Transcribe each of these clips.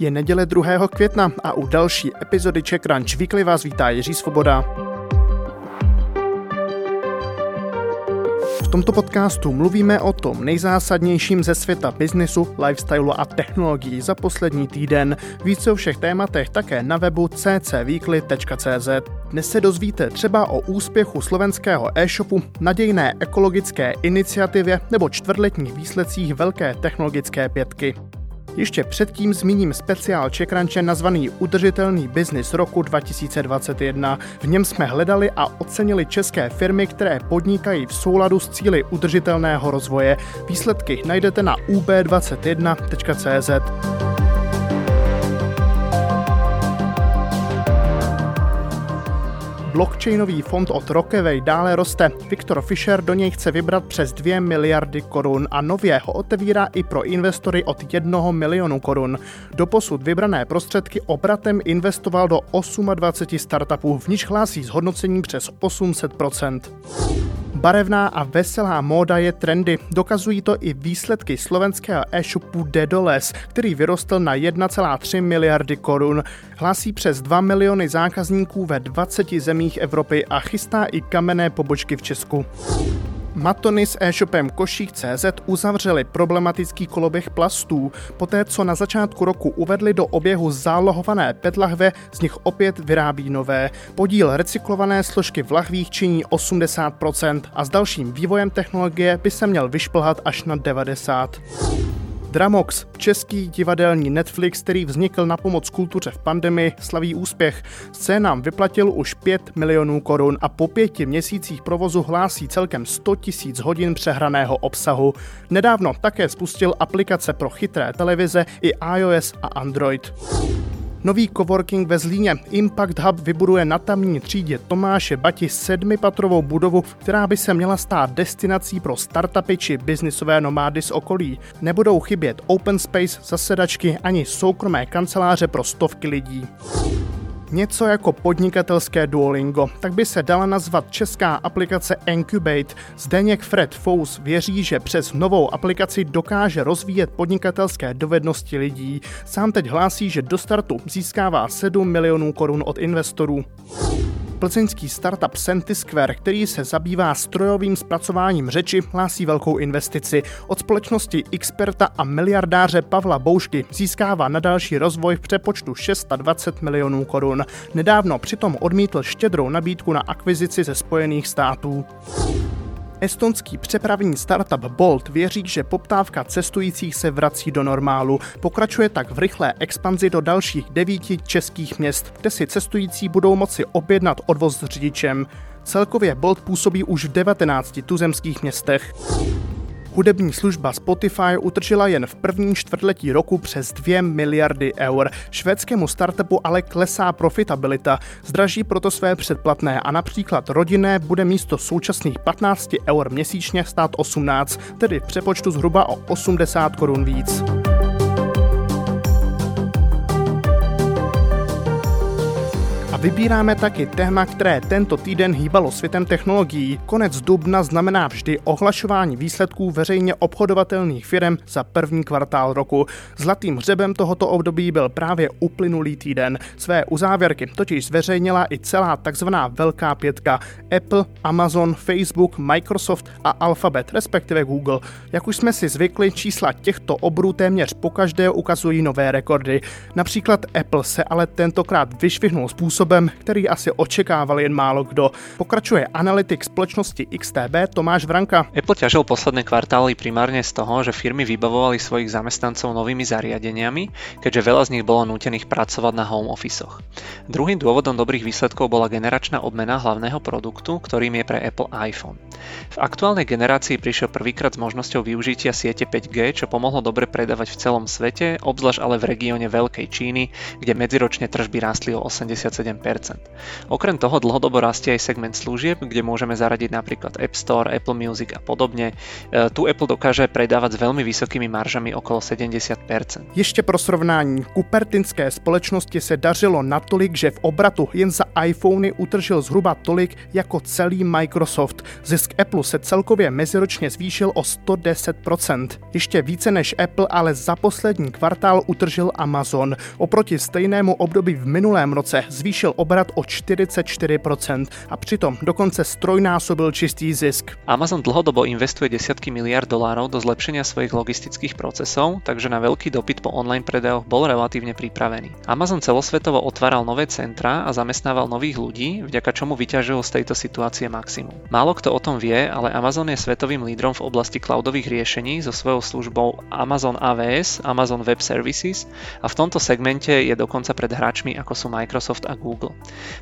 Je neděle 2. května a u další epizody Czech Crunch Weekly vás vítá Jiří Svoboda. V tomto podcastu mluvíme o tom nejzásadnějším ze světa biznisu, lifestylu a technologií za poslední týden. Více o všech tématech také na webu ccweekly.cz. Dnes se dozvíte třeba o úspěchu slovenského e-shopu, nadějné ekologické iniciativě nebo čtvrtletních výsledcích velké technologické pětky. Ještě předtím zmíním speciál Čekranče nazvaný Udržitelný biznis roku 2021. V něm jsme hledali a ocenili české firmy, které podnikají v souladu s cíly udržitelného rozvoje. Výsledky najdete na ub21.cz. Blockchainový fond od Rockaway dále roste. Viktor Fischer do něj chce vybrat přes 2 miliardy korun a nově ho otevírá i pro investory od 1 milionu korun. Doposud vybrané prostředky obratem investoval do 28 startupů, v níž hlásí zhodnocení přes 800 Barevná a veselá móda je trendy. Dokazují to i výsledky slovenského e-shopu Dedoles, který vyrostl na 1,3 miliardy korun. Hlásí přes 2 miliony zákazníků ve 20 zemích Evropy a chystá i kamenné pobočky v Česku. Matony s e-shopem Košík.cz uzavřeli problematický koloběh plastů, poté co na začátku roku uvedli do oběhu zálohované PET lahve, z nich opět vyrábí nové. Podíl recyklované složky v lahvích činí 80% a s dalším vývojem technologie by se měl vyšplhat až na 90%. Dramox, český divadelní Netflix, který vznikl na pomoc kultuře v pandemii, slaví úspěch. Scénám vyplatil už 5 milionů korun a po pěti měsících provozu hlásí celkem 100 tisíc hodin přehraného obsahu. Nedávno také spustil aplikace pro chytré televize i iOS a Android. Nový coworking ve Zlíně Impact Hub vybuduje na tamní třídě Tomáše Bati sedmipatrovou budovu, která by se měla stát destinací pro startupy či biznisové nomády z okolí. Nebudou chybět open space, zasedačky ani soukromé kanceláře pro stovky lidí. Něco jako podnikatelské Duolingo, tak by se dala nazvat česká aplikace Incubate. Zdeněk Fred Fous věří, že přes novou aplikaci dokáže rozvíjet podnikatelské dovednosti lidí. Sám teď hlásí, že do startu získává 7 milionů korun od investorů. Plzeňský startup Sentisquare, který se zabývá strojovým zpracováním řeči, hlásí velkou investici. Od společnosti experta a miliardáře Pavla Boušky získává na další rozvoj v přepočtu 620 milionů korun. Nedávno přitom odmítl štědrou nabídku na akvizici ze Spojených států. Estonský přepravní startup Bolt věří, že poptávka cestujících se vrací do normálu. Pokračuje tak v rychlé expanzi do dalších devíti českých měst, kde si cestující budou moci objednat odvoz s řidičem. Celkově Bolt působí už v 19 tuzemských městech. Hudební služba Spotify utržila jen v prvním čtvrtletí roku přes 2 miliardy eur. Švédskému startupu ale klesá profitabilita. Zdraží proto své předplatné a například rodinné bude místo současných 15 eur měsíčně stát 18, tedy v přepočtu zhruba o 80 korun víc. Vybíráme taky téma, které tento týden hýbalo světem technologií. Konec dubna znamená vždy ohlašování výsledků veřejně obchodovatelných firm za první kvartál roku. Zlatým hřebem tohoto období byl právě uplynulý týden. Své uzávěrky totiž zveřejnila i celá takzvaná velká pětka Apple, Amazon, Facebook, Microsoft a Alphabet, respektive Google. Jak už jsme si zvykli, čísla těchto obrů téměř pokaždé ukazují nové rekordy. Například Apple se ale tentokrát vyšvihnul způsob, způsobem, který asi očekával jen málo kdo. Pokračuje analytik společnosti XTB Tomáš Vranka. Apple ťažil posledné kvartály primárne z toho, že firmy vybavovali svojich zamestnancov novými zariadeniami, keďže veľa z nich bolo nútených pracovať na home officeoch. Druhým dôvodom dobrých výsledkov bola generačná obmena hlavného produktu, ktorým je pre Apple iPhone. V aktuálnej generácii prišiel prvýkrát s možnosťou využitia siete 5G, čo pomohlo dobre predávať v celom svete, obzvlášť ale v regióne Veľkej Číny, kde medziročne tržby rástli o 87%. Okrem toho dlhodobo rastie aj segment služieb, kde môžeme zaradiť napríklad App Store, Apple Music a podobne. E, tu Apple dokáže predávať s veľmi vysokými maržami okolo 70%. Ještě pro srovnání, kupertinské společnosti se dařilo natolik, že v obratu jen za iPhony utržil zhruba tolik jako celý Microsoft. Zisk Apple se celkově meziročně zvýšil o 110%. Ještě více než Apple ale za poslední kvartál utržil Amazon. Oproti stejnému období v minulém roce zvýšil obrat o 44% a přitom dokonce strojnásobil čistý zisk. Amazon dlhodobo investuje desiatky miliard dolárov do zlepšenia svojich logistických procesov, takže na veľký dopyt po online predajoch bol relatívne pripravený. Amazon celosvetovo otváral nové centra a zamestnával nových ľudí, vďaka čomu vyťažil z tejto situácie maximum. Málo kto o tom vie, ale Amazon je svetovým lídrom v oblasti cloudových riešení so svojou službou Amazon AWS, Amazon Web Services a v tomto segmente je dokonca pred hráčmi ako sú Microsoft a Google.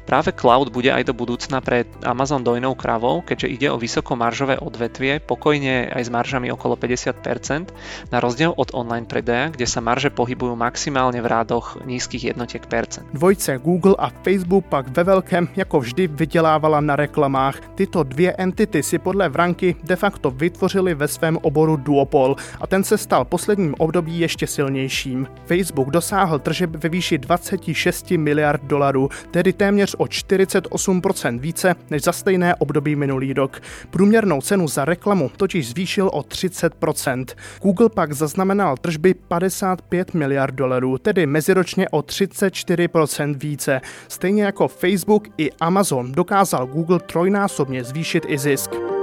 Práve cloud bude aj do budúcna pre Amazon dojnou kravou, keďže ide o vysokomaržové odvetvie, pokojne aj s maržami okolo 50%, na rozdiel od online predaja, kde sa marže pohybujú maximálne v rádoch nízkych jednotiek percent. Dvojce Google a Facebook pak ve velkém jako vždy vydělávala na reklamách. Tyto dvě entity si podle Vranky de facto vytvořili ve svém oboru duopol a ten se stal posledním období ještě silnějším. Facebook dosáhl tržeb ve výši 26 miliard dolarů, tedy téměř o 48% více než za stejné období minulý rok. Průměrnou cenu za reklamu totiž zvýšil o 30%. Google pak zaznamenal tržby 55 miliard dolarů, tedy meziročně o 34% více. Stejně jako Facebook i Amazon dokázal Google trojnásobně zvýšit i zisk.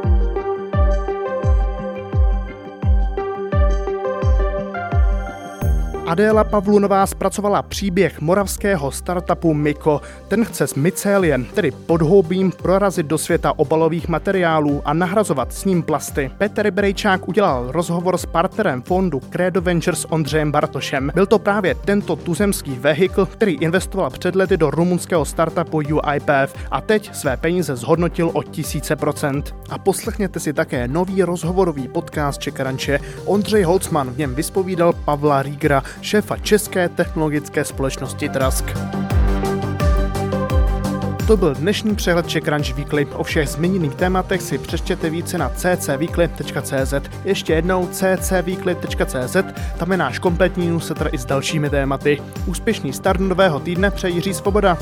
Adéla Pavlunová zpracovala příběh moravského startupu Miko. Ten chce s mycéliem, tedy podhoubím, prorazit do světa obalových materiálů a nahrazovat s ním plasty. Petr Brejčák udělal rozhovor s partnerem fondu Credo Ventures Ondřejem Bartošem. Byl to právě tento tuzemský vehikl, který investoval před lety do rumunského startupu UiPath a teď své peníze zhodnotil o tisíce procent. A poslechněte si také nový rozhovorový podcast Čekaranče. Ondřej Holcman v něm vyspovídal Pavla Rígra, šéfa české technologické společnosti Trask. To byl dnešní přehled Czech Crunch Weekly. O všech zmíněných tématech si přečtěte více na ccweekly.cz. Ještě jednou ccweekly.cz, tam je náš kompletní newsletter i s dalšími tématy. Úspěšný start nového týdne přeji Jiří Svoboda.